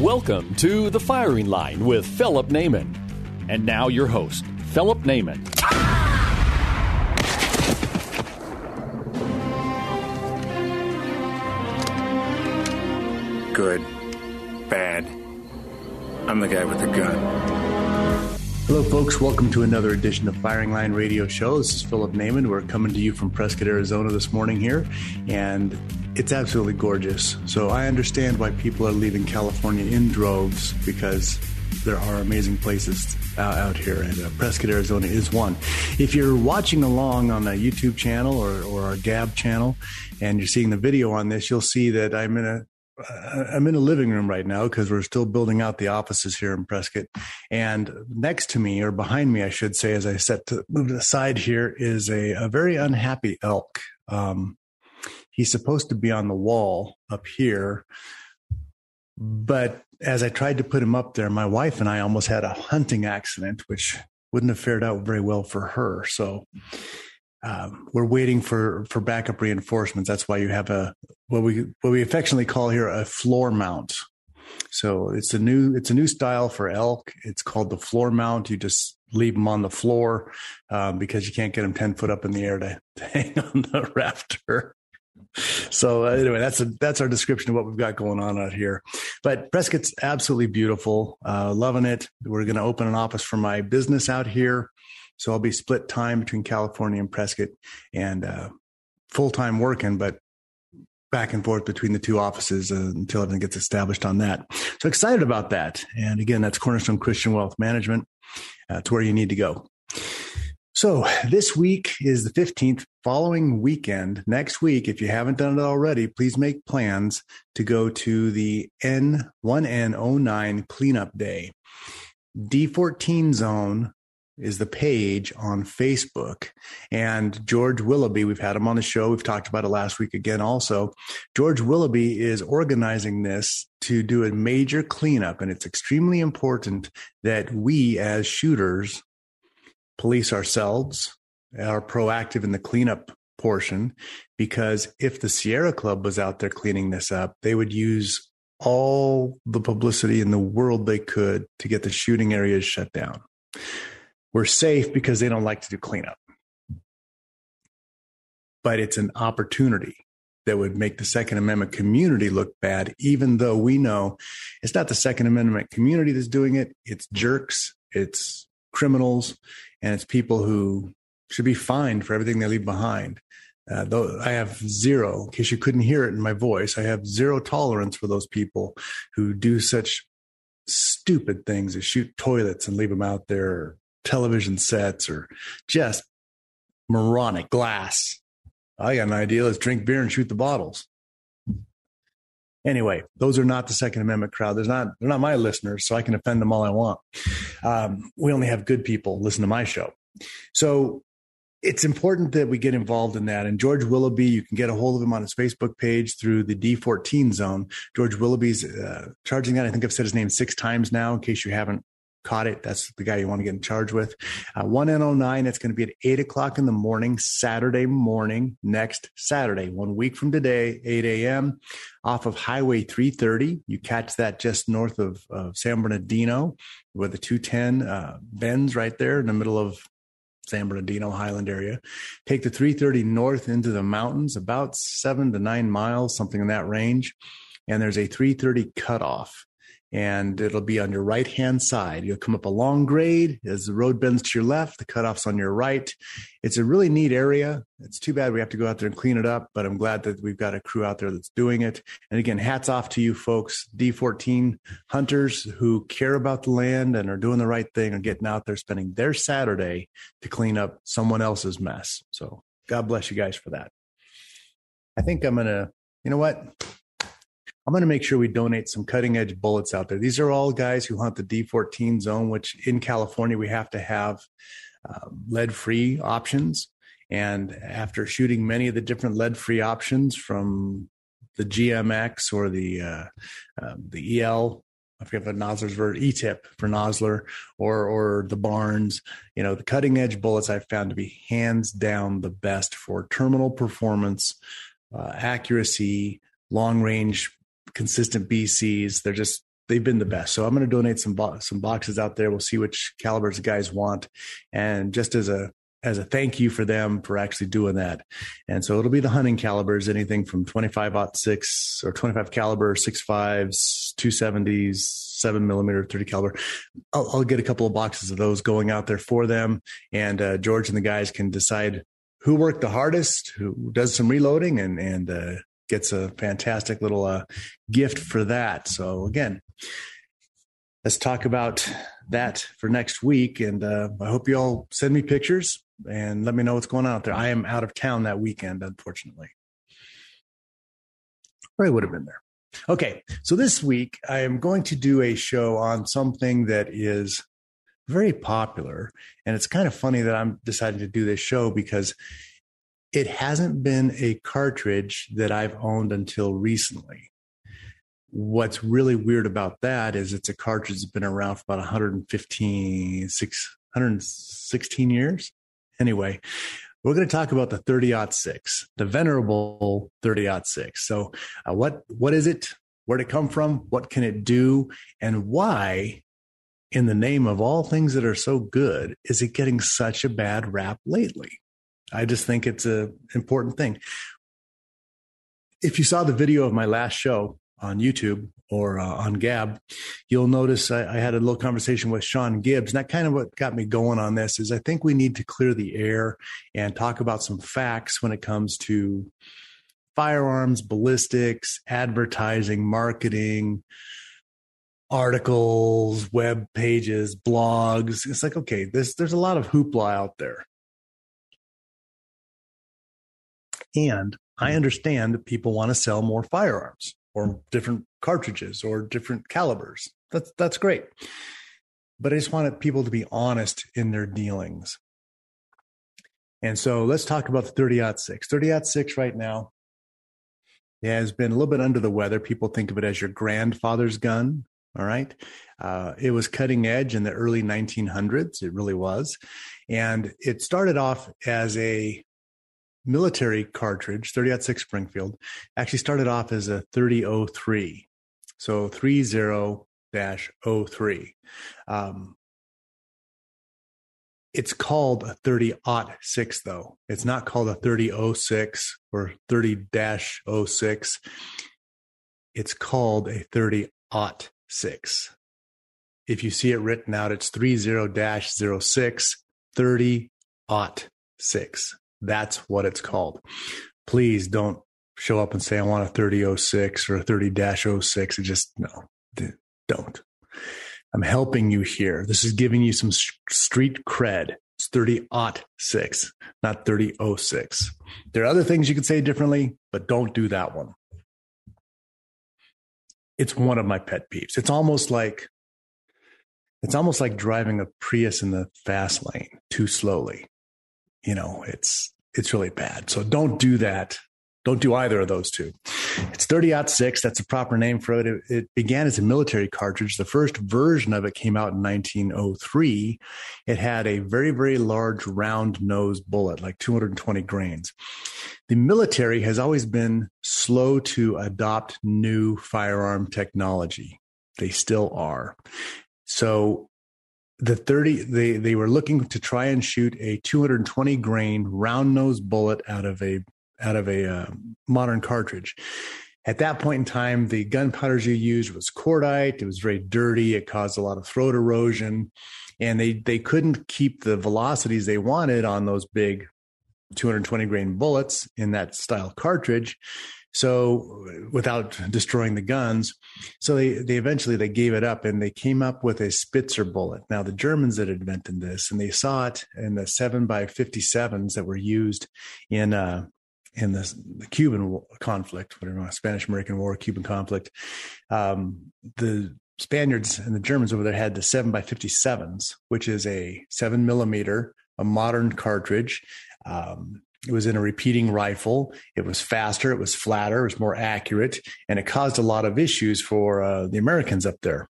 Welcome to The Firing Line with Philip Naiman. And now your host, Philip Naiman. Good. Bad. I'm the guy with the gun. Hello, folks. Welcome to another edition of Firing Line Radio Show. This is Philip Naiman. We're coming to you from Prescott, Arizona this morning here, and it's absolutely gorgeous. So I understand why people are leaving California in droves because there are amazing places out, out here, and uh, Prescott, Arizona is one. If you're watching along on a YouTube channel or, or our Gab channel, and you're seeing the video on this, you'll see that I'm in a I'm in a living room right now because we're still building out the offices here in Prescott. And next to me, or behind me, I should say, as I set to move to the side here, is a, a very unhappy elk. Um, he's supposed to be on the wall up here. But as I tried to put him up there, my wife and I almost had a hunting accident, which wouldn't have fared out very well for her. So um, we're waiting for for backup reinforcements. That's why you have a what we what we affectionately call here a floor mount. So it's a new it's a new style for elk. It's called the floor mount. You just leave them on the floor um, because you can't get them ten foot up in the air to, to hang on the rafter. So uh, anyway, that's a that's our description of what we've got going on out here. But Prescott's absolutely beautiful. Uh, loving it. We're going to open an office for my business out here. So I'll be split time between California and Prescott and uh, full time working, but back and forth between the two offices uh, until everything gets established on that. So excited about that. And again, that's Cornerstone Christian Wealth Management. That's where you need to go. So this week is the 15th following weekend. Next week, if you haven't done it already, please make plans to go to the N1N09 cleanup day. D14 zone is the page on Facebook. And George Willoughby, we've had him on the show. We've talked about it last week again also. George Willoughby is organizing this to do a major cleanup. And it's extremely important that we as shooters police ourselves, are proactive in the cleanup portion, because if the Sierra Club was out there cleaning this up, they would use all the publicity in the world they could to get the shooting areas shut down we're safe because they don't like to do cleanup. But it's an opportunity that would make the Second Amendment community look bad, even though we know it's not the Second Amendment community that's doing it. It's jerks, it's criminals, and it's people who should be fined for everything they leave behind. Uh, though I have zero, in case you couldn't hear it in my voice, I have zero tolerance for those people who do such stupid things as shoot toilets and leave them out there, television sets or just moronic glass. I got an idea. Let's drink beer and shoot the bottles. Anyway, those are not the Second Amendment crowd. There's not they're not my listeners, so I can offend them all I want. Um, we only have good people listen to my show, so it's important that we get involved in that. And George Willoughby, you can get a hold of him on his Facebook page through the D14 zone. George Willoughby's uh, charging that. I think I've said his name six times now. In case you haven't caught it, that's the guy you want to get in charge with. Uh, 1N09, it's going to be at 8 o'clock in the morning, Saturday morning, next Saturday, one week from today, 8 a.m., off of Highway 330. You catch that just north of, of San Bernardino, where the 210 uh, bends right there in the middle of San Bernardino Highland area. Take the 330 north into the mountains, about seven to nine miles, something in that range. And there's a 330 cutoff and it'll be on your right hand side. You'll come up a long grade as the road bends to your left, the cutoff's on your right. It's a really neat area. It's too bad we have to go out there and clean it up, but I'm glad that we've got a crew out there that's doing it. And again, hats off to you folks, D14 hunters who care about the land and are doing the right thing and getting out there spending their Saturday to clean up someone else's mess. So God bless you guys for that. I think I'm going to, you know what? I'm going to make sure we donate some cutting edge bullets out there. These are all guys who hunt the D14 zone, which in California we have to have uh, lead free options. And after shooting many of the different lead free options from the GMX or the uh, uh, the EL I forget what Nosler's version, E-tip for Nosler or or the Barnes. You know, the cutting edge bullets I've found to be hands down the best for terminal performance, uh, accuracy, long range, consistent BCs. They're just they've been the best. So I'm going to donate some bo- some boxes out there. We'll see which calibers the guys want, and just as a as a thank you for them for actually doing that. And so it'll be the hunting calibers, anything from 25 six or 25 caliber, six fives, two seventies, seven millimeter, 30 caliber. I'll, I'll, get a couple of boxes of those going out there for them. And uh, George and the guys can decide who worked the hardest, who does some reloading and, and uh, gets a fantastic little uh, gift for that. So again, let's talk about that for next week. And uh, I hope you all send me pictures and let me know what's going on out there. I am out of town that weekend, unfortunately. Or I would have been there. Okay, so this week I am going to do a show on something that is very popular. And it's kind of funny that I'm deciding to do this show because it hasn't been a cartridge that I've owned until recently. What's really weird about that is it's a cartridge that's been around for about 115, 116 years. Anyway, we're going to talk about the 30 6, the venerable 30 6. So, uh, what what is it? Where did it come from? What can it do? And why, in the name of all things that are so good, is it getting such a bad rap lately? I just think it's an important thing. If you saw the video of my last show on YouTube, or uh, on Gab, you'll notice I, I, had a little conversation with Sean Gibbs. And that kind of what got me going on this is I think we need to clear the air and talk about some facts when it comes to firearms, ballistics, advertising, marketing, articles, web pages, blogs. It's like, okay, this, there's a lot of hoopla out there. And I understand that people want to sell more firearms or different cartridges or different calibers. That's that's great. But I just wanted people to be honest in their dealings. And so let's talk about the 30 6. 30 6 right now has been a little bit under the weather. People think of it as your grandfather's gun. All right. Uh, it was cutting edge in the early 1900s. It really was. And it started off as a military cartridge, 30 6 Springfield, actually started off as a 3003. So 30 03. Um, it's called a 30 6 though. It's not called a 3006 or 30 06. It's called a 30 6. If you see it written out, it's 30 06 30 6. That's what it's called. Please don't show up and say, I want a 3006 or a 30 06. It just, no, don't. I'm helping you here. This is giving you some street cred. It's 30 6, not 3006. There are other things you could say differently, but don't do that one. It's one of my pet peeves. It's almost like it's almost like driving a Prius in the fast lane too slowly you know, it's it's really bad. So don't do that. Don't do either of those two. It's 30 out 6. That's a proper name for it. It began as a military cartridge. The first version of it came out in 1903. It had a very, very large round nose bullet, like 220 grains. The military has always been slow to adopt new firearm technology. They still are. So the 30 they they were looking to try and shoot a 220 grain round nose bullet out of a out of a uh, modern cartridge. At that point in time the gunpowders you used was cordite. It was very dirty. It caused a lot of throat erosion. And they they couldn't keep the velocities they wanted on those big 220 grain bullets in that style cartridge so without destroying the guns, so they they eventually they gave it up and they came up with a Spitzer bullet. Now the Germans had invented this, and they saw it in the seven by fifty sevens that were used in uh, in the, the Cuban conflict, whatever, Spanish American War, Cuban conflict, um, the Spaniards and the Germans over there had the 7 by 57s, which is a seven millimeter, a modern cartridge. Um, it was in a repeating rifle. It was faster. It was flatter. It was more accurate. And it caused a lot of issues for uh, the Americans up there.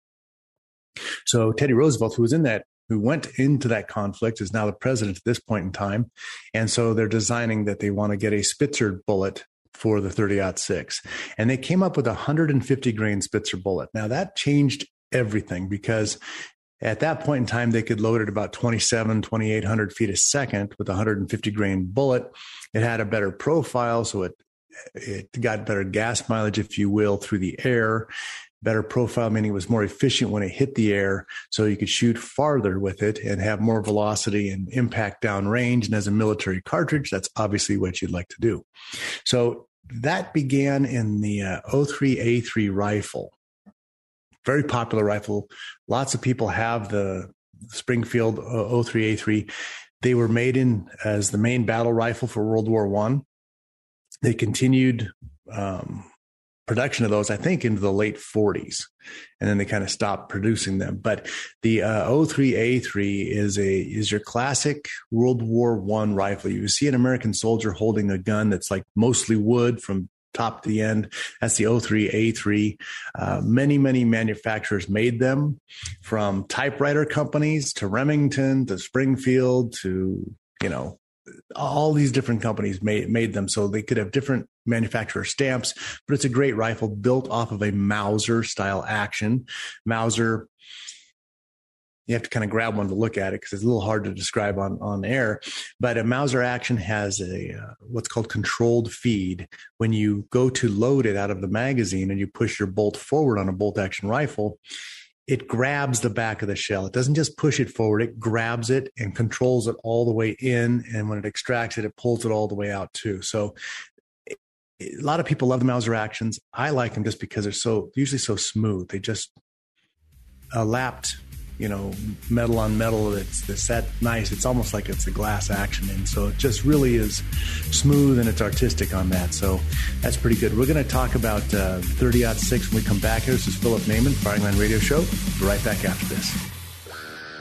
So Teddy Roosevelt, who was in that, who went into that conflict, is now the president at this point in time. And so they're designing that they want to get a Spitzer bullet for the 30 6. And they came up with a 150 grain Spitzer bullet. Now that changed everything because at that point in time, they could load it about 27, 2,800 feet a second with a 150 grain bullet. It had a better profile, so it it got better gas mileage, if you will, through the air. Better profile, meaning it was more efficient when it hit the air, so you could shoot farther with it and have more velocity and impact downrange. And as a military cartridge, that's obviously what you'd like to do. So that began in the uh, 03A3 rifle very popular rifle. Lots of people have the Springfield 03A3. They were made in as the main battle rifle for World War One. They continued um, production of those, I think, into the late 40s, and then they kind of stopped producing them. But the uh, 03A3 is a is your classic World War One rifle. You see an American soldier holding a gun that's like mostly wood from top to the end. That's the 03A3. Uh, many, many manufacturers made them from typewriter companies to Remington to Springfield to, you know, all these different companies made, made them so they could have different manufacturer stamps, but it's a great rifle built off of a Mauser style action. Mauser you have to kind of grab one to look at it because it's a little hard to describe on, on air. But a Mauser action has a uh, what's called controlled feed. When you go to load it out of the magazine and you push your bolt forward on a bolt action rifle, it grabs the back of the shell. It doesn't just push it forward, it grabs it and controls it all the way in. And when it extracts it, it pulls it all the way out too. So a lot of people love the Mauser actions. I like them just because they're so usually so smooth. They just uh, lapped you know, metal on metal that's, that's that nice. It's almost like it's a glass action. And so it just really is smooth and it's artistic on that. So that's pretty good. We're going to talk about uh, 30 6 when we come back here. This is Philip Naiman, Firing Line Radio Show. Right back after this.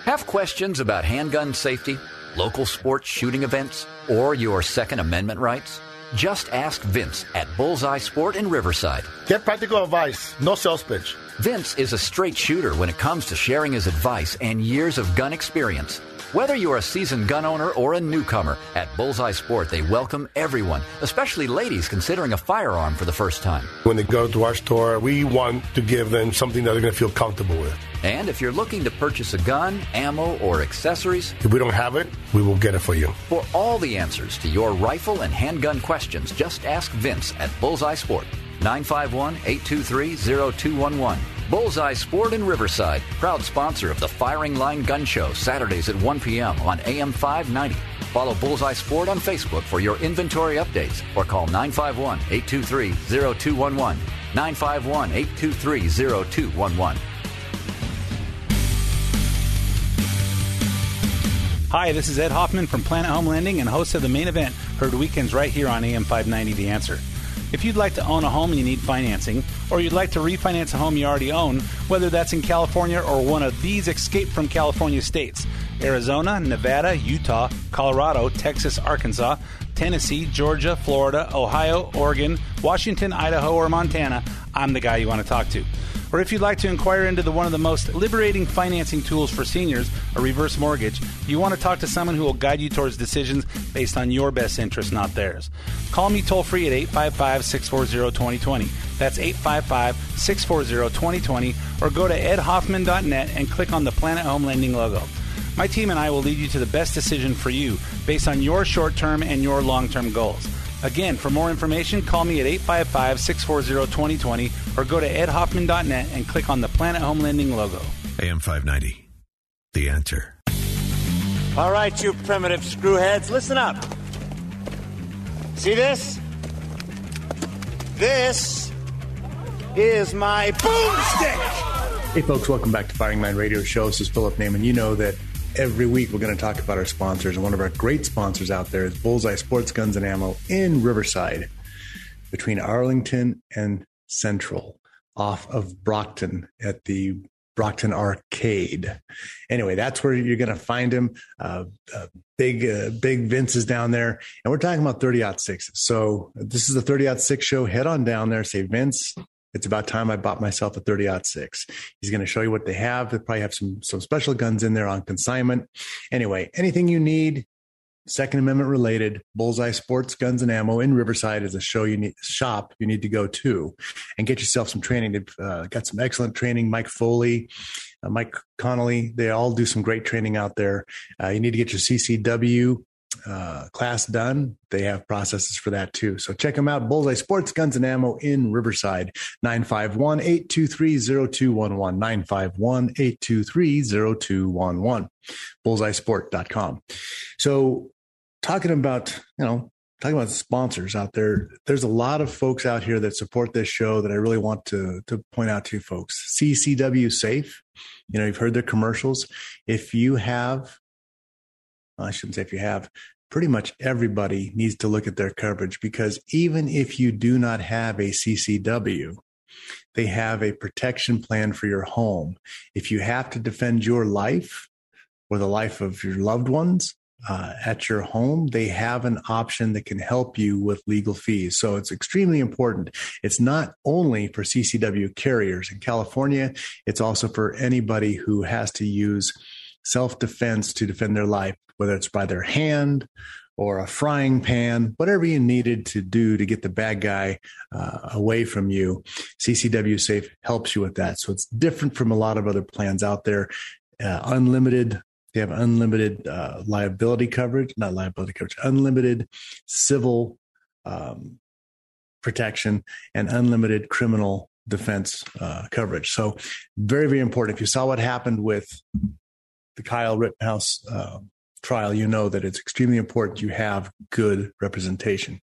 Have questions about handgun safety, local sports shooting events, or your Second Amendment rights? Just ask Vince at Bullseye Sport in Riverside. Get practical advice, no sales pitch. Vince is a straight shooter when it comes to sharing his advice and years of gun experience. Whether you're a seasoned gun owner or a newcomer, at Bullseye Sport they welcome everyone, especially ladies considering a firearm for the first time. When they go to our store, we want to give them something that they're going to feel comfortable with. And if you're looking to purchase a gun, ammo, or accessories, if we don't have it, we will get it for you. For all the answers to your rifle and handgun questions, just ask Vince at Bullseye Sport. 951 823 0211. Bullseye Sport in Riverside, proud sponsor of the Firing Line Gun Show, Saturdays at 1 p.m. on AM 590. Follow Bullseye Sport on Facebook for your inventory updates or call 951 823 0211. 951 823 0211. Hi, this is Ed Hoffman from Planet Home Lending and host of the main event, heard weekends right here on AM 590 The Answer. If you'd like to own a home and you need financing, or you'd like to refinance a home you already own, whether that's in California or one of these escape from California states Arizona, Nevada, Utah, Colorado, Texas, Arkansas, Tennessee, Georgia, Florida, Ohio, Oregon, Washington, Idaho, or Montana, I'm the guy you want to talk to. Or if you'd like to inquire into the one of the most liberating financing tools for seniors, a reverse mortgage, you want to talk to someone who will guide you towards decisions based on your best interest, not theirs. Call me toll free at 855 640 2020. That's 855 640 2020. Or go to edhoffman.net and click on the Planet Home Lending logo. My team and I will lead you to the best decision for you based on your short term and your long term goals. Again, for more information, call me at 855 640 2020 or go to edhoffman.net and click on the Planet Home Lending logo. AM 590, the answer. All right, you primitive screwheads, listen up. See this? This is my boomstick. Hey, folks, welcome back to Firing Line Radio Show. This is Philip Naiman. You know that every week we're going to talk about our sponsors. And one of our great sponsors out there is Bullseye Sports Guns and Ammo in Riverside between Arlington and Central off of Brockton at the Brockton Arcade. Anyway, that's where you're going to find him. Uh, uh, big, uh, big Vince is down there, and we're talking about 30 out six. So this is the 30 out six show. Head on down there. Say Vince. It's about time I bought myself a 30 six. He's going to show you what they have. They probably have some some special guns in there on consignment. Anyway, anything you need, Second Amendment related, Bullseye Sports Guns and Ammo in Riverside is a show you need shop you need to go to and get yourself some training. They've uh, got some excellent training. Mike Foley, uh, Mike Connolly, they all do some great training out there. Uh, you need to get your CCW uh, class done. They have processes for that too. So check them out. Bullseye Sports Guns and Ammo in Riverside, 951 823 0211. 951 823 0211. Bullseyesport.com. So talking about, you know, talking about sponsors out there, there's a lot of folks out here that support this show that I really want to, to point out to folks. CCW Safe, you know, you've heard their commercials. If you have, I shouldn't say if you have, pretty much everybody needs to look at their coverage because even if you do not have a CCW, they have a protection plan for your home. If you have to defend your life or the life of your loved ones, uh, at your home, they have an option that can help you with legal fees. So it's extremely important. It's not only for CCW carriers in California, it's also for anybody who has to use self defense to defend their life, whether it's by their hand or a frying pan, whatever you needed to do to get the bad guy uh, away from you. CCW Safe helps you with that. So it's different from a lot of other plans out there. Uh, unlimited they have unlimited uh, liability coverage, not liability coverage, unlimited civil um, protection, and unlimited criminal defense uh, coverage. So, very, very important. If you saw what happened with the Kyle Rittenhouse uh, trial, you know that it's extremely important you have good representation.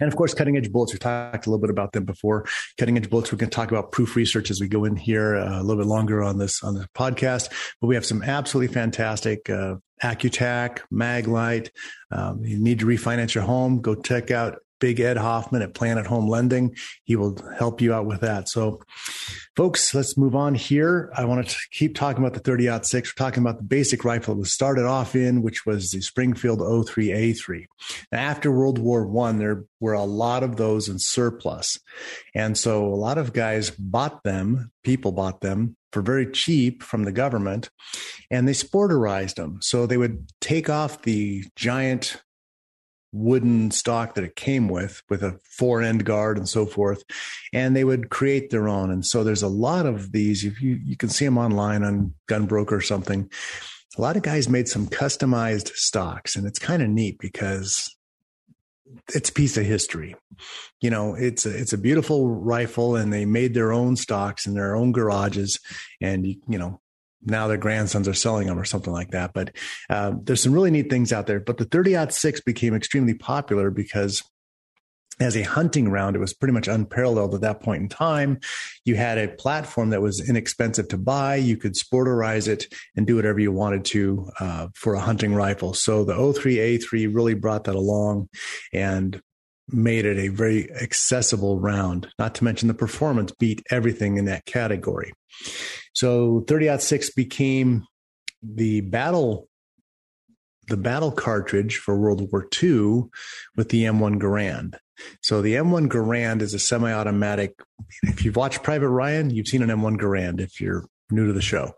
And of course, cutting edge bullets. We talked a little bit about them before. Cutting edge bullets. We're going to talk about proof research as we go in here uh, a little bit longer on this on the podcast. But we have some absolutely fantastic uh, Accutac, Maglite. Um, you need to refinance your home. Go check out Big Ed Hoffman at Planet Home Lending. He will help you out with that. So, folks, let's move on here. I want to keep talking about the 30 6. We're talking about the basic rifle it was started off in, which was the Springfield 03A3. Now, after World War One, there were a lot of those in surplus. And so a lot of guys bought them, people bought them for very cheap from the government, and they sporterized them. So they would take off the giant wooden stock that it came with, with a fore end guard and so forth. And they would create their own. And so there's a lot of these. If you, you can see them online on Gunbroker or something. A lot of guys made some customized stocks, and it's kind of neat because it's a piece of history. You know, it's a, it's a beautiful rifle, and they made their own stocks in their own garages, and you, you know, now their grandsons are selling them or something like that. But uh, there's some really neat things out there. But the 30 6 became extremely popular because as a hunting round, it was pretty much unparalleled at that point in time. You had a platform that was inexpensive to buy. You could sporterize it and do whatever you wanted to uh, for a hunting rifle. So the 03A3 really brought that along and made it a very accessible round, not to mention the performance beat everything in that category. So 30 6 became the battle the battle cartridge for World War II with the M1 Garand. So the M1 Garand is a semi-automatic. If you've watched Private Ryan, you've seen an M1 Garand. If you're new to the show,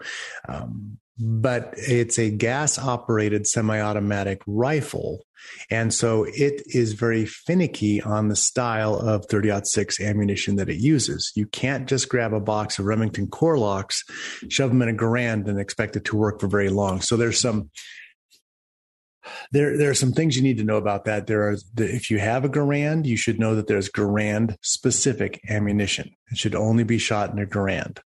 um, but it's a gas operated semi automatic rifle. And so it is very finicky on the style of 30 6 ammunition that it uses. You can't just grab a box of Remington Core-Loks, shove them in a Garand, and expect it to work for very long. So there's some. There, there are some things you need to know about that. There are, if you have a Garand, you should know that there's Garand specific ammunition. It should only be shot in a Garand.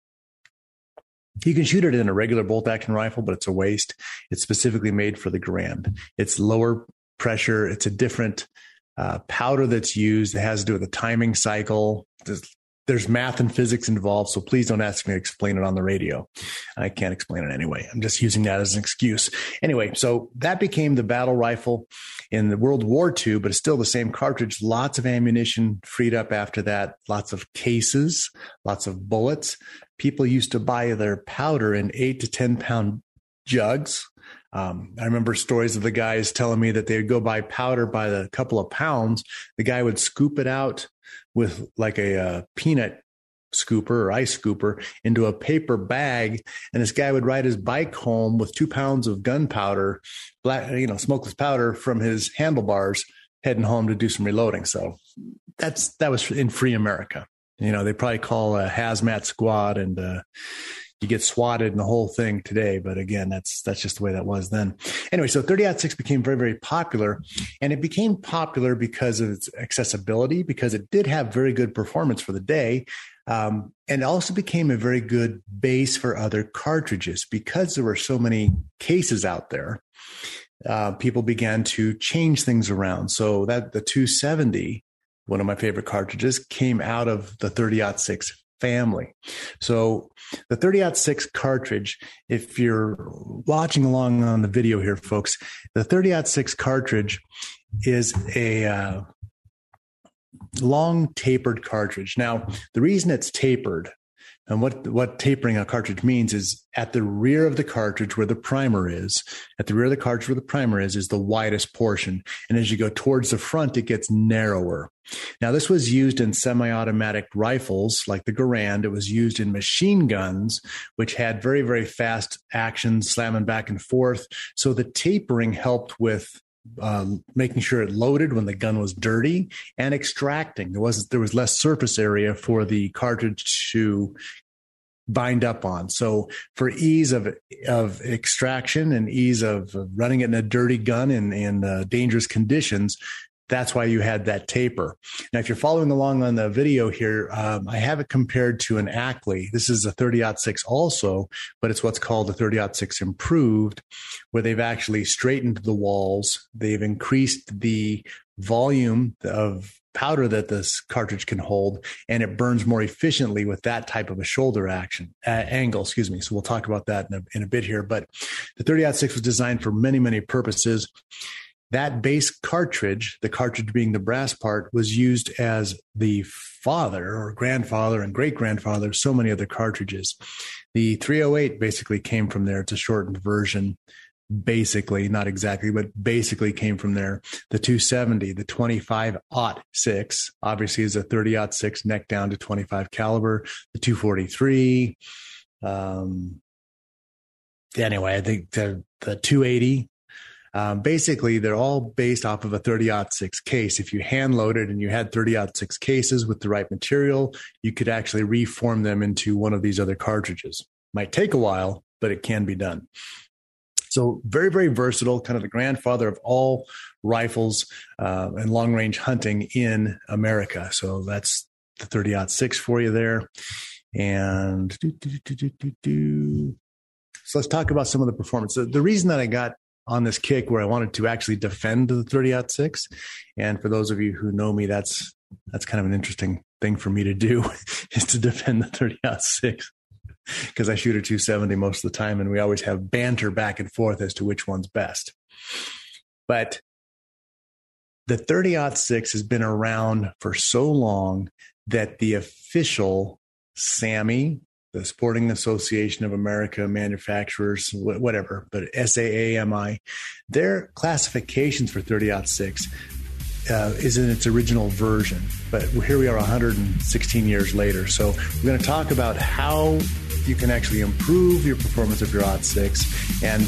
You can shoot it in a regular bolt action rifle, but it's a waste. It's specifically made for the Garand. It's lower pressure. It's a different uh, powder that's used. It has to do with the timing cycle. There's there's math and physics involved, so please don't ask me to explain it on the radio. I can't explain it anyway. I'm just using that as an excuse. Anyway, so that became the battle rifle in the World War II, but it's still the same cartridge. Lots of ammunition freed up after that, lots of cases, lots of bullets. People used to buy their powder in eight to 10 pound jugs. Um, I remember stories of the guys telling me that they would go buy powder by the couple of pounds. The guy would scoop it out with like a, a uh, peanut scooper or ice scooper into a paper bag and this guy would ride his bike home with two pounds of gunpowder black you know smokeless powder from his handlebars heading home to do some reloading so that's that was in free america you know they probably call a hazmat squad and uh, you get swatted and the whole thing today. But again, that's that's just the way that was then. Anyway, so 30 6 became very, very popular. And it became popular because of its accessibility, because it did have very good performance for the day. Um, and also became a very good base for other cartridges because there were so many cases out there. Uh, people began to change things around. So that the 270, one of my favorite cartridges, came out of the 30 6 family. So the 30 6 cartridge, if you're watching along on the video here, folks, the 30 6 cartridge is a uh, long tapered cartridge. Now, the reason it's tapered and what, what tapering a cartridge means is at the rear of the cartridge where the primer is, at the rear of the cartridge where the primer is, is the widest portion. And as you go towards the front, it gets narrower. Now, this was used in semi automatic rifles like the Garand. It was used in machine guns, which had very, very fast action, slamming back and forth. So the tapering helped with um, making sure it loaded when the gun was dirty and extracting. There was there was less surface area for the cartridge to bind up on. So for ease of of extraction and ease of running it in a dirty gun in in uh, dangerous conditions, that's why you had that taper. Now, if you're following along on the video here, um, I have it compared to an Ackley. This is a 30 6 also, but it's what's called a 30 6 improved, where they've actually straightened the walls. They've increased the volume of powder that this cartridge can hold and it burns more efficiently with that type of a shoulder action uh, angle excuse me so we'll talk about that in a, in a bit here but the 30 6 was designed for many many purposes that base cartridge, the cartridge being the brass part, was used as the father or grandfather and great grandfather of so many other cartridges. The 308 basically came from there. It's a shortened version, basically, not exactly, but basically came from there. The 270, the 25 6, obviously is a 30 6 neck down to 25 caliber. The 243, um, anyway, I think the the 280 um, basically, they're all based off of a 30 6 case. If you hand loaded and you had 30 6 cases with the right material, you could actually reform them into one of these other cartridges. Might take a while, but it can be done. So very, very versatile, kind of the grandfather of all rifles uh, and long range hunting in America. So that's the 30 6 for you there. And do, do, do, so let's talk about some of the performance. The, the reason that I got on this kick where I wanted to actually defend the 30 out 6. And for those of you who know me, that's that's kind of an interesting thing for me to do is to defend the 30 out 6 because I shoot a 270 most of the time and we always have banter back and forth as to which one's best. But the 30 6 has been around for so long that the official SAAMI the Sporting Association of America Manufacturers, whatever, but SAAMI, their classifications for 30 6 uh, is in its original version. But here we are 116 years later. So we're going to talk about how you can actually improve your performance of your Ot 6 and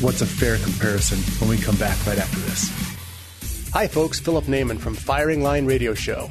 what's a fair comparison when we come back right after this. Hi, folks. Philip Naiman from Firing Line Radio Show.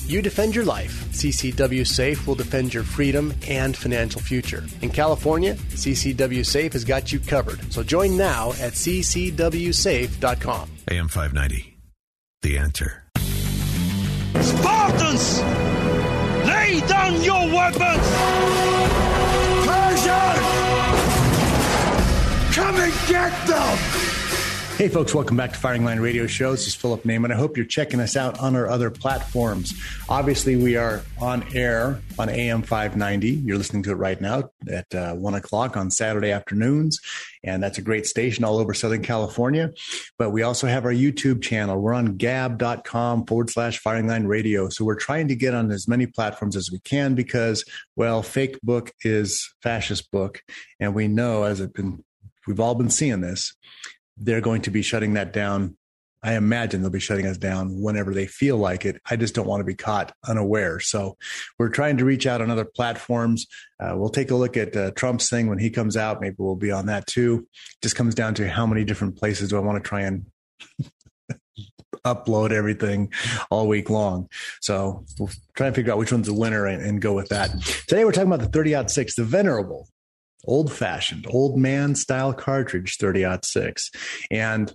You defend your life. CCW Safe will defend your freedom and financial future. In California, CCW Safe has got you covered. So join now at ccwsafe.com. AM 590. The answer. Spartans! Lay down your weapons! Persians! Come and get them! Hey, folks, welcome back to Firing Line Radio Show. This is Philip Naiman. I hope you're checking us out on our other platforms. Obviously, we are on air on AM 590. You're listening to it right now at uh, 1 o'clock on Saturday afternoons. And that's a great station all over Southern California. But we also have our YouTube channel. We're on gab.com forward slash Firing Line Radio. So we're trying to get on as many platforms as we can because, well, fake book is fascist book. And we know, as it's been, we've all been seeing this they're going to be shutting that down. I imagine they'll be shutting us down whenever they feel like it. I just don't want to be caught unaware. So we're trying to reach out on other platforms. Uh, we'll take a look at uh, Trump's thing when he comes out. Maybe we'll be on that too. Just comes down to how many different places do I want to try and upload everything all week long. So we'll try and figure out which one's the winner and, and go with that. Today we're talking about the 30 out 6, the venerable old fashioned, old man style cartridge 30 6. And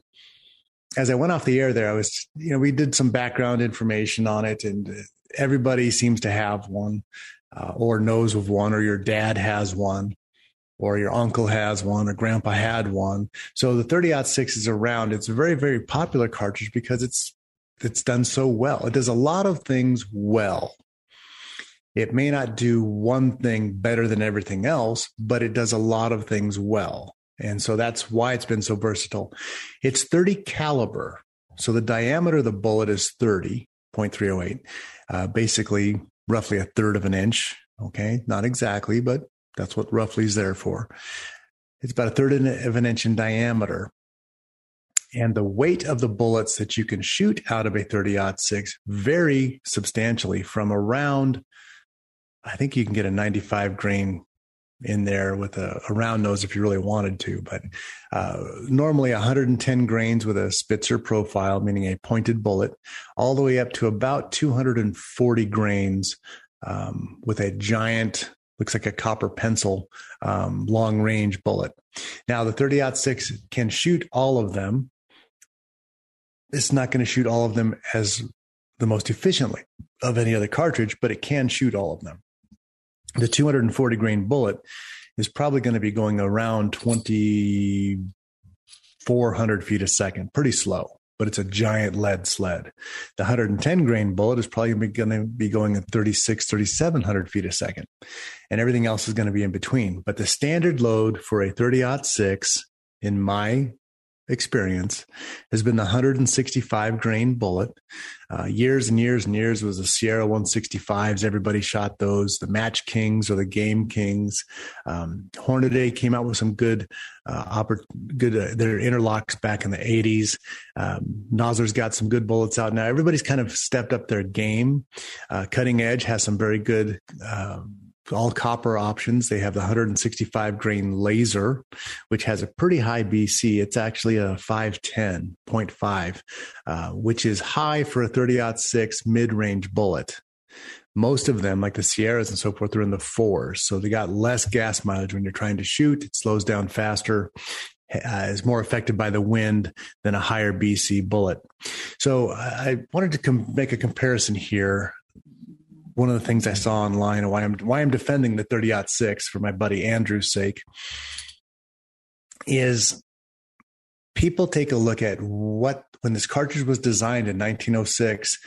as I went off the air there, I was, you know, we did some background information on it, and everybody seems to have one uh, or knows of one, or your dad has one, or your uncle has one, or grandpa had one. So the 30 6 is around. It's a very, very popular cartridge because it's it's done so well. It does a lot of things well. It may not do one thing better than everything else, but it does a lot of things well. And so that's why it's been so versatile. It's 30 caliber. So the diameter of the bullet is 30.308, uh, basically roughly a third of an inch. Okay. Not exactly, but that's what roughly is there for. It's about a third of an inch in diameter. And the weight of the bullets that you can shoot out of a 30 6 vary substantially from around I think you can get a 95 grain in there with a, a round nose if you really wanted to, but uh, normally 110 grains with a Spitzer profile, meaning a pointed bullet, all the way up to about 240 grains um, with a giant, looks like a copper pencil, um, long range bullet. Now, the 30 6 can shoot all of them. It's not going to shoot all of them as the most efficiently of any other cartridge, but it can shoot all of them the 240 grain bullet is probably going to be going around 2,400 feet a second, pretty slow, but it's a giant lead sled. The 110 grain bullet is probably going to be going at 36, 3,700 feet a second, and everything else is going to be in between. But the standard load for a 30 6 in my experience has been the 165 grain bullet. Uh, years and years and years was the Sierra 165s. Everybody shot those. The Match Kings or the Game Kings. Um, Hornady came out with some good, uh, good uh, their interlocks back in the 80s. Um, Nosler's got some good bullets out now. Everybody's kind of stepped up their game. Uh, Cutting Edge has some very good. Um, all copper options. They have the 165 grain Lazer, which has a pretty high BC. It's actually a 510.5, uh, which is high for a 30 6 mid range bullet. Most of them, like the Sierras and so forth, are in the fours. So they got less gas mileage when you're trying to shoot. It slows down faster. Uh, is more affected by the wind than a higher BC bullet. So I wanted to com- make a comparison here one of the things I saw online and why I'm why I'm defending the 30 six for my buddy Andrew's sake is people take a look at what when this cartridge was designed in 1906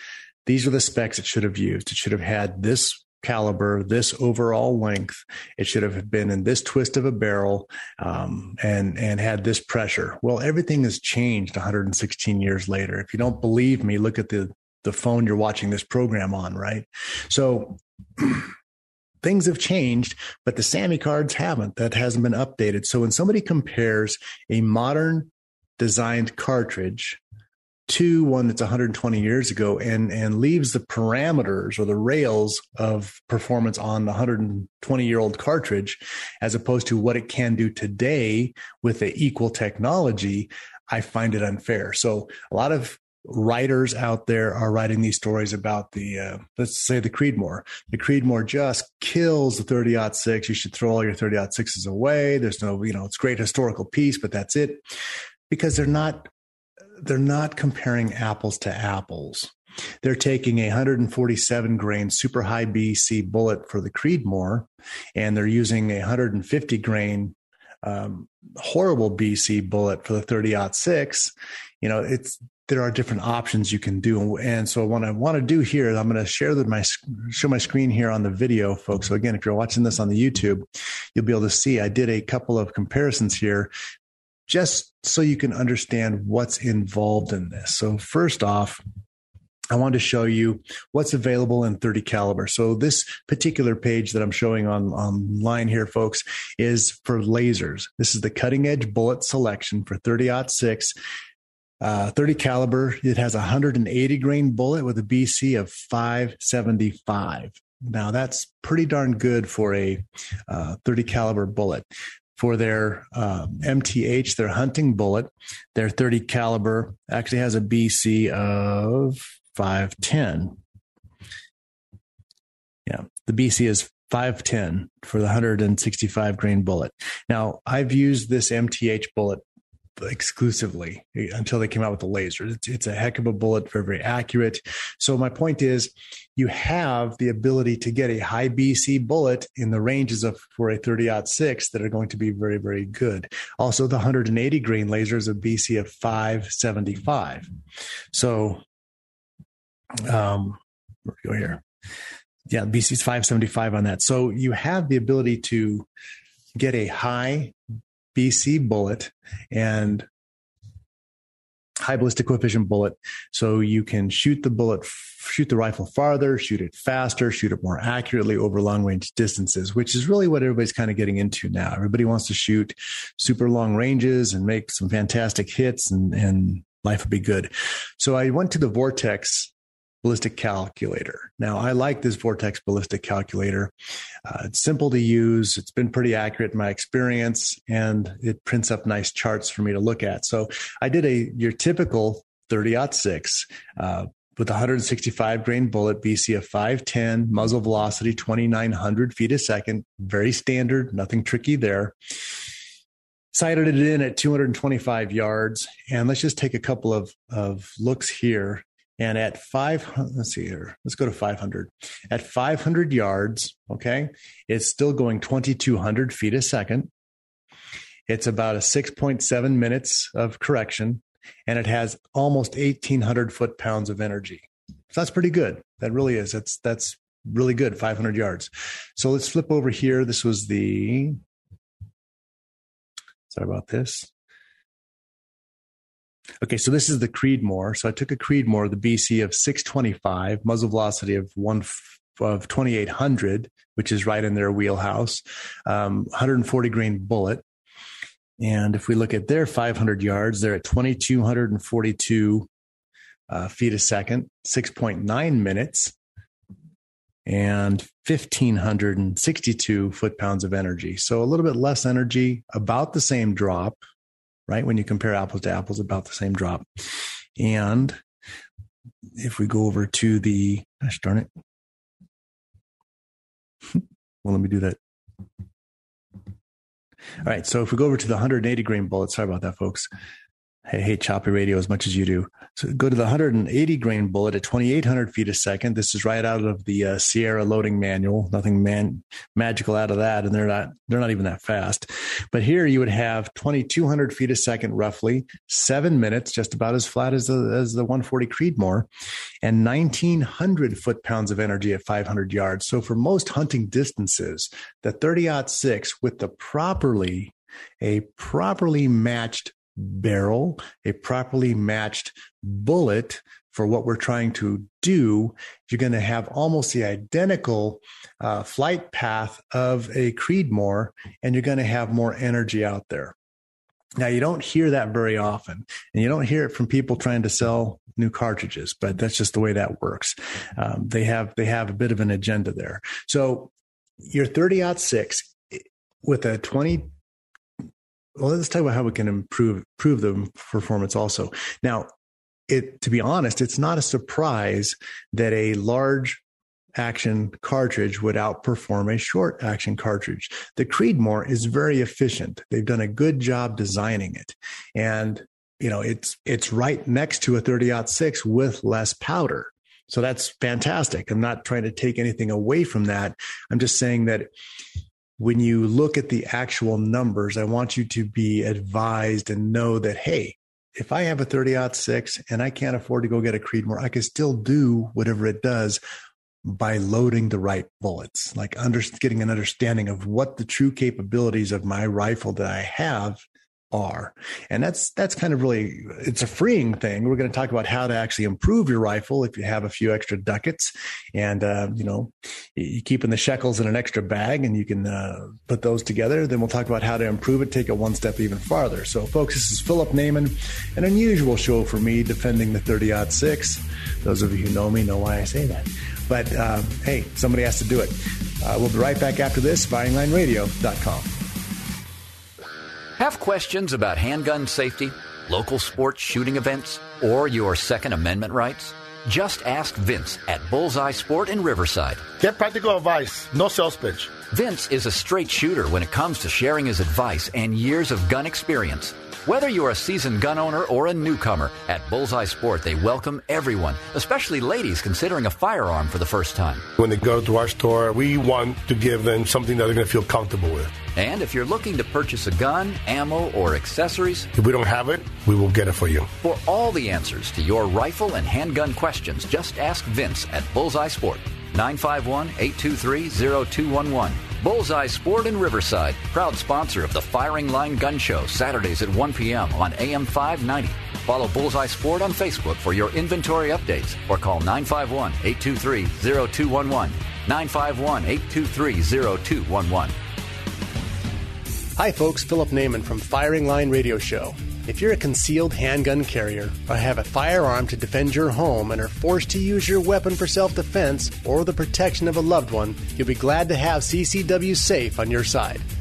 these are the specs it should have used. It should have had this caliber this overall length. It should have been in this twist of a barrel um, and and had this pressure. Well everything has changed 116 years later. If you don't believe me look at the the phone you're watching this program on, right? So things have changed, but the SAAMI cards haven't. That hasn't been updated. So when somebody compares a modern designed cartridge to one that's 120 years ago and and leaves the parameters or the rails of performance on the 120 year old cartridge as opposed to what it can do today with the equal technology i find it unfair so a lot of writers out there are writing these stories about the uh, let's say the creedmoor the creedmoor just kills the 30 6 you should throw all your 30 6s away there's no you know it's great historical piece but that's it because they're not they're not comparing apples to apples. They're taking a 147 grain super high BC bullet for the Creedmoor, and they're using a 150 grain um, horrible BC bullet for the 30 six. You know, it's there are different options you can do, and so what I want to do here, I'm going to share my show my screen here on the video, folks. So again, if you're watching this on the YouTube, you'll be able to see I did a couple of comparisons here just so you can understand what's involved in this. So, first off, I want to show you what's available in 30 caliber. So this particular page that I'm showing on online here, folks, is for Lazers. This is the cutting edge bullet selection for 30 6. Uh, 30 caliber. It has a 180 grain bullet with a BC of 575. Now that's pretty darn good for a uh, 30 caliber bullet for their uh, MTH, their hunting bullet. Their 30 caliber actually has a BC of 510. Yeah, the BC is 510 for the 165 grain bullet. Now, I've used this MTH bullet exclusively until they came out with the Lazer. It's, it's, a heck of a bullet, very, very accurate. So my point is you have the ability to get a high BC bullet in the ranges of for a 30 six that are going to be very, very good. Also, the 180 grain Lazer is a BC of 575. So um where we go here. Yeah, BC is 575 on that. So you have the ability to get a high BC bullet and high ballistic coefficient bullet. So you can shoot the bullet, shoot the rifle farther, shoot it faster, shoot it more accurately over long range distances, which is really what everybody's kind of getting into now. Everybody wants to shoot super long ranges and make some fantastic hits and, and life would be good. So I went to the Vortex ballistic calculator. Now, I like this Vortex ballistic calculator. Uh, it's simple to use. It's been pretty accurate in my experience, and it prints up nice charts for me to look at. So I did a your typical 30 6 uh, with 165 grain bullet, BC of 510, muzzle velocity 2,900 feet a second. Very standard, nothing tricky there. Sighted it in at 225 yards. And let's just take a couple of, of looks here and at five, let's see here, let's go to 500. At 500 yards, okay, it's still going 2,200 feet a second. It's about a 6.7 minutes of correction, and it has almost 1,800 foot pounds of energy. So that's pretty good. That really is. That's that's really good. 500 yards. So let's flip over here. This was the. Sorry about this. Okay, so this is the Creedmoor. So I took a Creedmoor, the BC of 625, muzzle velocity of one of 2800, which is right in their wheelhouse, um, 140 grain bullet. And if we look at their 500 yards, they're at 2242 uh, feet a second, 6.9 minutes, and 1562 foot pounds of energy. So a little bit less energy, about the same drop, right? When you compare apples to apples, about the same drop. And if we go over to the, gosh darn it. well, let me do that. All right. So if we go over to the 180 grain bullet, sorry about that, folks. I hate choppy radio as much as you do. So go to the 180 grain bullet at 2,800 feet a second. This is right out of the uh, Sierra loading manual. Nothing man- magical out of that, and they're not they're not even that fast. But here you would have 2,200 feet a second, roughly seven minutes, just about as flat as the as the 140 Creedmoor, and 1,900 foot pounds of energy at 500 yards. So for most hunting distances, the 30 six with the properly a properly matched barrel, a properly matched bullet for what we're trying to do, you're going to have almost the identical uh, flight path of a Creedmoor, and you're going to have more energy out there. Now, you don't hear that very often, and you don't hear it from people trying to sell new cartridges, but that's just the way that works. Um, they have they have a bit of an agenda there. So your 30 out six with a 20 well let's talk about how we can improve improve the performance also now it to be honest it's not a surprise that a large action cartridge would outperform a short action cartridge. The Creedmoor is very efficient. They've done a good job designing it. And you know, it's it's right next to a 30-06 with less powder. So that's fantastic. I'm not trying to take anything away from that. I'm just saying that when you look at the actual numbers, I want you to be advised and know that hey, if I have a 30 6 and I can't afford to go get a Creedmoor, I can still do whatever it does by loading the right bullets, like under, getting an understanding of what the true capabilities of my rifle that I have are. And that's that's kind of really it's a freeing thing. We're going to talk about how to actually improve your rifle if you have a few extra ducats, and uh, you know you keep in the shekels in an extra bag, and you can uh, put those together. Then we'll talk about how to improve it, take it one step even farther. So, folks, this is Philip Naiman, an unusual show for me defending the 30 six. Those of you who know me know why I say that. But uh, hey, somebody has to do it. Uh, we'll be right back after this, firinglineradio.com. Have questions about handgun safety, local sports shooting events, or your Second Amendment rights? Just ask Vince at Bullseye Sport in Riverside. Get practical advice, no sales pitch. Vince is a straight shooter when it comes to sharing his advice and years of gun experience. Whether you're a seasoned gun owner or a newcomer, at Bullseye Sport they welcome everyone, especially ladies considering a firearm for the first time. When they go to our store, we want to give them something that they're going to feel comfortable with. And if you're looking to purchase a gun, ammo, or accessories, if we don't have it, we will get it for you. For all the answers to your rifle and handgun questions, just ask Vince at Bullseye Sport. 951 823 0211. Bullseye Sport in Riverside, proud sponsor of the Firing Line Gun Show, Saturdays at 1 p.m. on AM 590. Follow Bullseye Sport on Facebook for your inventory updates or call 951 823 0211. 951 823 0211. Hi, folks. Philip Naiman from Firing Line Radio Show. If you're a concealed handgun carrier or have a firearm to defend your home and are forced to use your weapon for self defense or the protection of a loved one, you'll be glad to have CCW Safe on your side.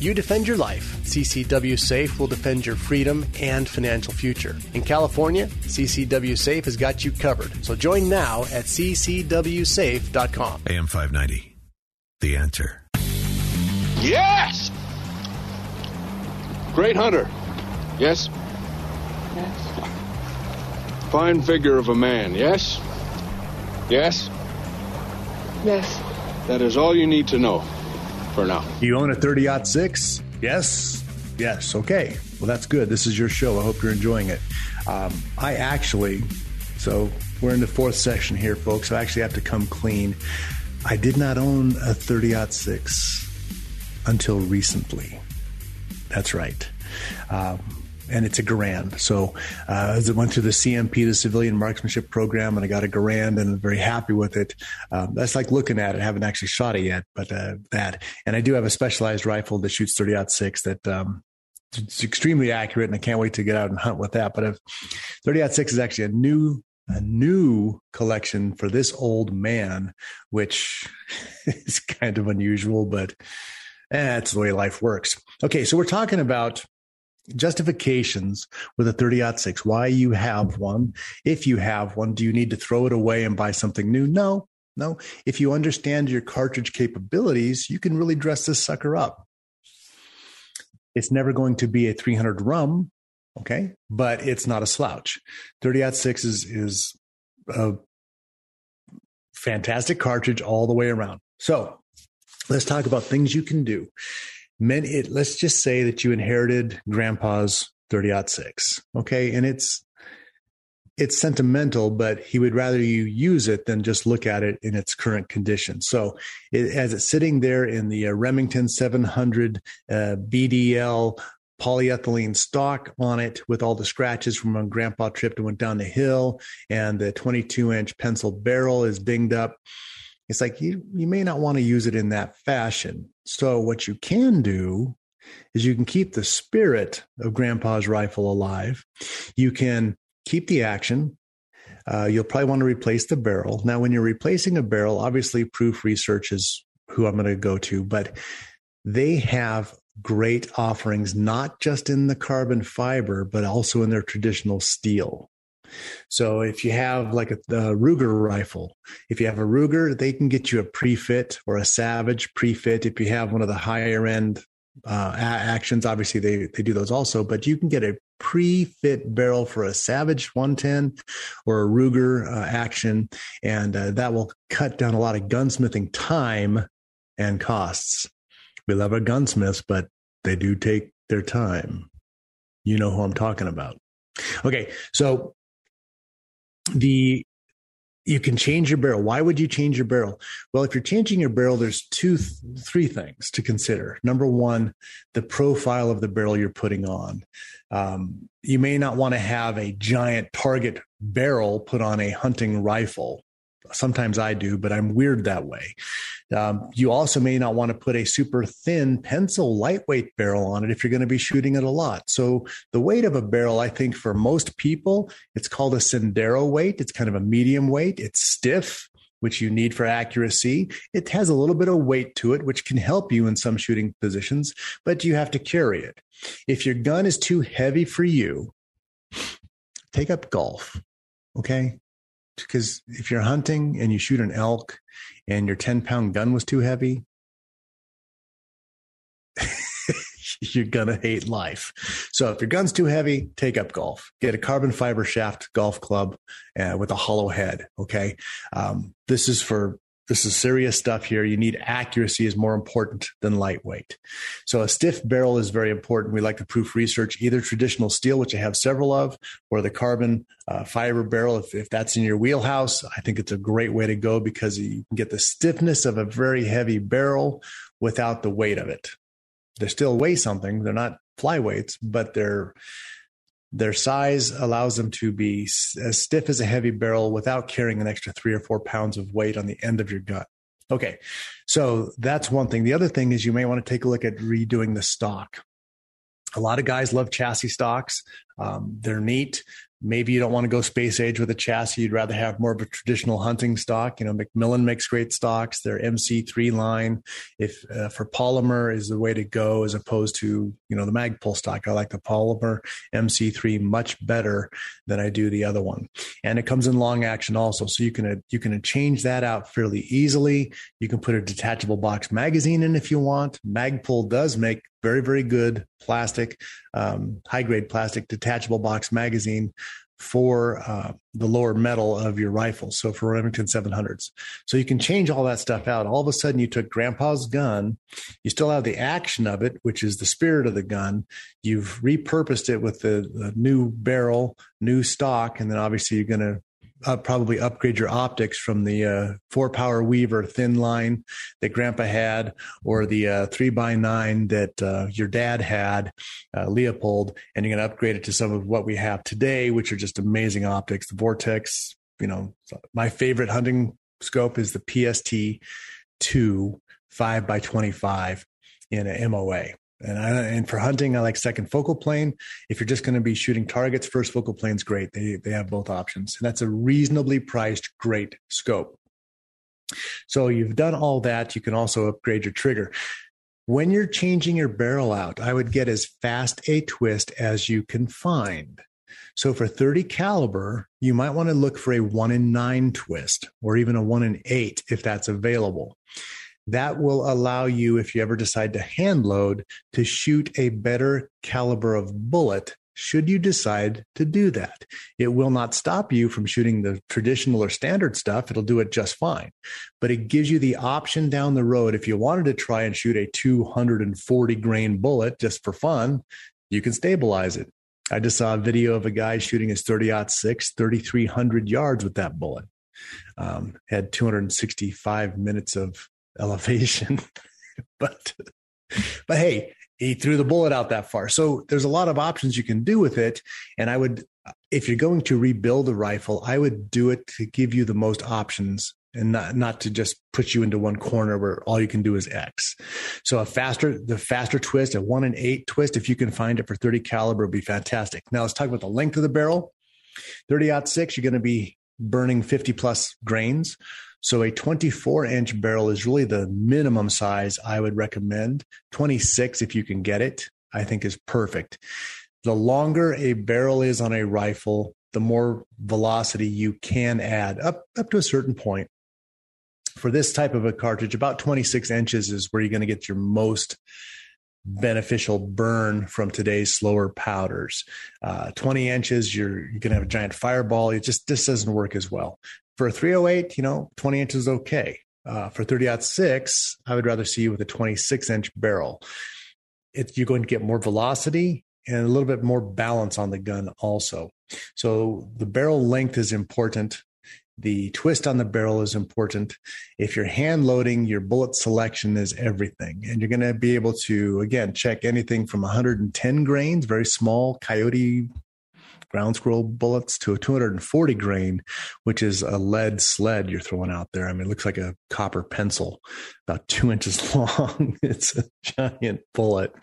You defend your life. CCW Safe will defend your freedom and financial future. In California, CCW Safe has got you covered. So join now at ccwsafe.com. AM 590. The answer. Yes! Great hunter. Yes? Yes. Fine figure of a man. Yes? Yes? Yes. That is all you need to know for now. You own a 30 6? Yes. Yes. Okay. Well, that's good. This is your show. I hope you're enjoying it. Um, I actually, so we're in the fourth section here, folks. I actually have to come clean. I did not own a 30 6 until recently. That's right. Um, and it's a Garand. So uh, as I went through the CMP, the Civilian Marksmanship Program, and I got a Garand, and I'm very happy with it. Um, that's like looking at it. I haven't actually shot it yet, but uh, that. And I do have a specialized rifle that shoots 30 six that um, it's extremely accurate, and I can't wait to get out and hunt with that. But 30 six is actually a new a new collection for this old man, which is kind of unusual, but eh, that's the way life works. Okay, so we're talking about justifications with a 30 6 why you have one? If you have one do you need to throw it away and buy something new? No no. If you understand your cartridge capabilities you can really dress this sucker up. It's never going to be a 300 rum okay? But it's not a slouch. 30 6 is is a fantastic cartridge all the way around. So let's talk about things you can do. Men, it, let's just say that you inherited grandpa's 30 six. Okay. And it's, it's sentimental, but he would rather you use it than just look at it in its current condition. So, it, as it's sitting there in the uh, Remington 700 uh, BDL polyethylene stock on it with all the scratches from when grandpa tripped and went down the hill, and the 22 inch pencil barrel is dinged up. It's like you, you may not want to use it in that fashion. So, what you can do is you can keep the spirit of grandpa's rifle alive. You can keep the action. Uh, you'll probably want to replace the barrel. Now, when you're replacing a barrel, obviously proof research is who I'm going to go to, but they have great offerings, not just in the carbon fiber, but also in their traditional steel. So if you have like a, a, Ruger rifle, if you have a Ruger, they can get you a pre-fit or a Savage pre-fit. If you have one of the higher end uh, actions. Obviously, they they do those also, but you can get a pre-fit barrel for a Savage 110 or a Ruger uh, action, and uh, that will cut down a lot of gunsmithing time and costs. We love our gunsmiths, but they do take their time. You know who I'm talking about. Okay, so the you can change your barrel. Why would you change your barrel? Well, if you're changing your barrel, there's two, th- three things to consider. Number one, the profile of the barrel you're putting on. Um, you may not want to have a giant target barrel put on a hunting rifle. Sometimes I do, but I'm weird that way. Um, you also may not want to put a super thin pencil lightweight barrel on it if you're going to be shooting it a lot. So the weight of a barrel, I think for most people, it's called a Sendero weight. It's kind of a medium weight. It's stiff, which you need for accuracy. It has a little bit of weight to it, which can help you in some shooting positions, but you have to carry it. If your gun is too heavy for you, take up golf. Okay because if you're hunting and you shoot an elk and your 10 pound gun was too heavy, you're gonna hate life. So if your gun's too heavy, take up golf. Get a carbon fiber shaft golf club uh, with a hollow head. Okay, um, this is for this is serious stuff here. You need accuracy is more important than lightweight. So a stiff barrel is very important. We like to proof research either traditional steel, which I have several of, or the carbon uh, fiber barrel. If, if that's in your wheelhouse, I think it's a great way to go because you can get the stiffness of a very heavy barrel without the weight of it. They still weigh something. They're not flyweights, but they're their size allows them to be as stiff as a heavy barrel without carrying an extra three or four pounds of weight on the end of your gun. Okay, so that's one thing. The other thing is you may want to take a look at redoing the stock. A lot of guys love chassis stocks. Um, they're neat. Maybe you don't want to go space age with a chassis. You'd rather have more of a traditional hunting stock. You know, McMillan makes great stocks. Their MC3 line, if uh, for polymer, is the way to go as opposed to you know the Magpul stock. I like the polymer MC3 much better than I do the other one, and it comes in long action also. So you can uh, you can change that out fairly easily. You can put a detachable box magazine in if you want. Magpul does make very very good plastic, um, high grade plastic detachable box magazine for uh, the lower metal of your rifle. So for Remington 700s. So you can change all that stuff out. All of a sudden, you took grandpa's gun. You still have the action of it, which is the spirit of the gun. You've repurposed it with the, the new barrel, new stock. And then obviously, you're going to uh, probably upgrade your optics from the uh, four power weaver thin line that grandpa had or the uh, three by nine that uh, your dad had uh, Leupold and you're going to upgrade it to some of what we have today which are just amazing optics. The vortex you know my favorite hunting scope is the pst 2 5 by 25 in a moa and I, and for hunting, I like second focal plane. If you're just going to be shooting targets, first focal plane's great. They they have both options, and that's a reasonably priced, great scope. So you've done all that. You can also upgrade your trigger. When you're changing your barrel out, I would get as fast a twist as you can find. So for 30 caliber, you might want to look for a one in nine twist or even a one in eight if that's available that will allow you, if you ever decide to hand load, to shoot a better caliber of bullet should you decide to do that. It will not stop you from shooting the traditional or standard stuff. It'll do it just fine. But it gives you the option down the road. If you wanted to try and shoot a 240 grain bullet just for fun, you can stabilize it. I just saw a video of a guy shooting his 30 6, 3,300 yards with that bullet. Um, had 265 minutes of elevation. but but hey, he threw the bullet out that far. So there's a lot of options you can do with it. And I would, if you're going to rebuild a rifle, I would do it to give you the most options and not, not to just put you into one corner where all you can do is X. So a faster, the faster twist, a one and eight twist, if you can find it for 30 caliber would be fantastic. Now let's talk about the length of the barrel. 30 out six, you're going to be burning 50 plus grains. So a 24 inch barrel is really the minimum size I would recommend. 26, if you can get it, I think is perfect. The longer a barrel is on a rifle, the more velocity you can add up, up to a certain point. For this type of a cartridge, about 26 inches is where you're going to get your most beneficial burn from today's slower powders. Uh, 20 inches, you're, you're going to have a giant fireball. It just this doesn't work as well. For a 308, you know, 20 inches is okay. Uh, for 30 6, I would rather see you with a 26 inch barrel. It, you're going to get more velocity and a little bit more balance on the gun also. So the barrel length is important. The twist on the barrel is important. If you're hand loading, your bullet selection is everything. And you're going to be able to, again, check anything from 110 grains, very small coyote ground squirrel bullets to a 240 grain, which is a lead sled you're throwing out there. I mean, it looks like a copper pencil, about two inches long. it's a giant bullet,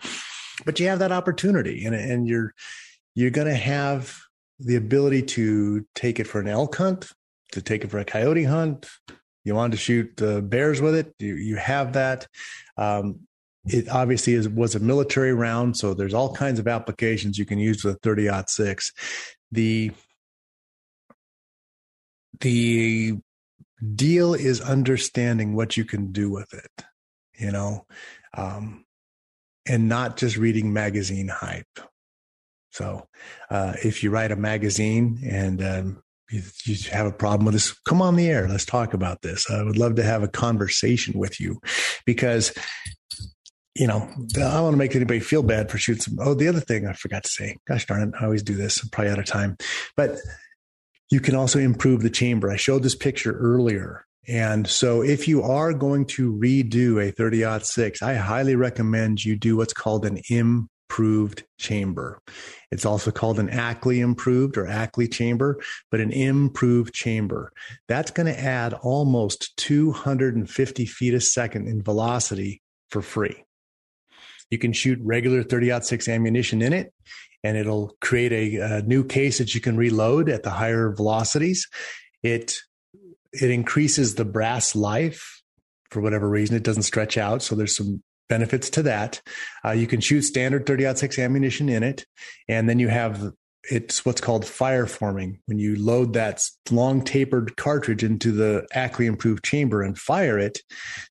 but you have that opportunity, and and you're you're going to have the ability to take it for an elk hunt, to take it for a coyote hunt. You want to shoot uh, bears with it. You you have that. Um, it obviously is, was a military round, so there's all kinds of applications you can use with a 30 six. The the deal is understanding what you can do with it, you know, um, and not just reading magazine hype. So, uh, if you write a magazine and um, you, have a problem with this, come on the air. Let's talk about this. I would love to have a conversation with you because you know, I don't want to make anybody feel bad for shooting some. Oh, the other thing I forgot to say, gosh darn it, I always do this. I'm probably out of time, but you can also improve the chamber. I showed this picture earlier. And so if you are going to redo a 30 6, I highly recommend you do what's called an improved chamber. It's also called an Ackley improved or Ackley chamber, but an improved chamber. That's going to add almost 250 feet a second in velocity for free. You can shoot regular 30 6 ammunition in it, and it'll create a, a new case that you can reload at the higher velocities. It it increases the brass life for whatever reason. It doesn't stretch out, so there's some benefits to that. Uh, you can shoot standard 30 6 ammunition in it, and then you have it's what's called fire forming. When you load that long tapered cartridge into the Ackley improved chamber and fire it,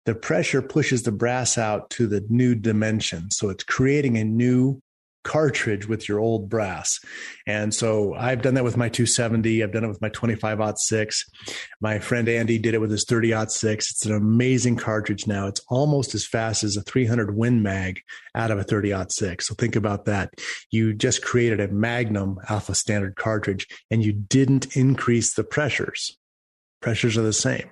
the pressure pushes the brass out to the new dimension. So it's creating a new cartridge with your old brass. And so I've done that with my 270. I've done it with my 25 6. My friend Andy did it with his 30 6. It's an amazing cartridge now. It's almost as fast as a 300 Win Mag out of a 30 6. So think about that. You just created a Magnum Alpha Standard cartridge and you didn't increase the pressures. Pressures are the same.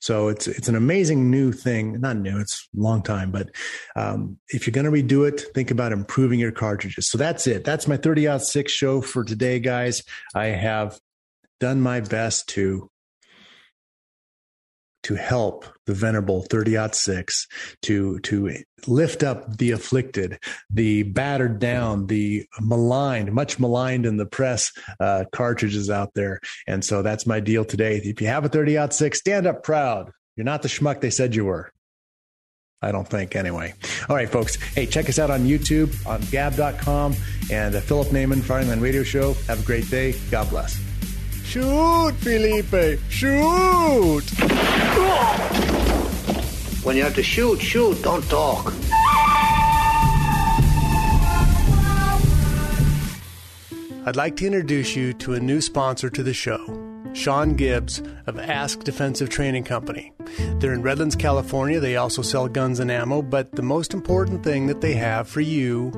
So it's it's an amazing new thing. Not new; it's a long time. But um, if you're going to redo it, think about improving your cartridges. So that's it. That's my 30 out six show for today, guys. I have done my best to to help the venerable 30 6 to to lift up the afflicted the battered down the maligned much maligned in the press uh, cartridges out there and so that's my deal today if you have a 30 6 stand up proud you're not the schmuck they said you were I don't think anyway. All right, folks. Hey, check us out on YouTube, on gab.com, and the Philip Naiman Firingline Radio Show. Have a great day. God bless. Shoot, Felipe! Shoot! When you have to shoot, shoot, don't talk. I'd like to introduce you to a new sponsor to the show, Sean Gibbs of Ask Defensive Training Company. They're in Redlands, California. They also sell guns and ammo, but the most important thing that they have for you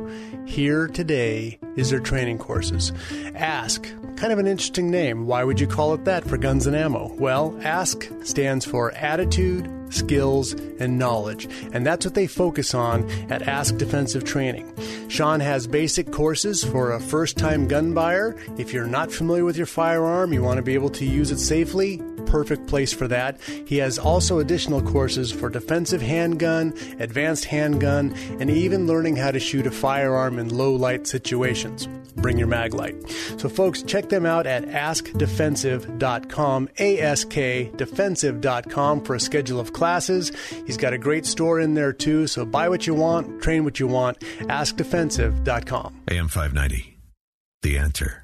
here today is their training courses. Ask, kind of an interesting name. Why would you call it that for guns and ammo? Well, Ask stands for Attitude, skills, and knowledge. And that's what they focus on at Ask Defensive Training. Sean has basic courses for a first time gun buyer. If you're not familiar with your firearm, you want to be able to use it safely, perfect place for that. He has also additional courses for defensive handgun, advanced handgun, and even learning how to shoot a firearm in low light situations. Bring your mag light. So, folks, check them out at askdefensive.com, A S K defensive.com for a schedule of classes. He's got a great store in there too, so buy what you want, train what you want. AskDefensive.com. AM 590. The answer.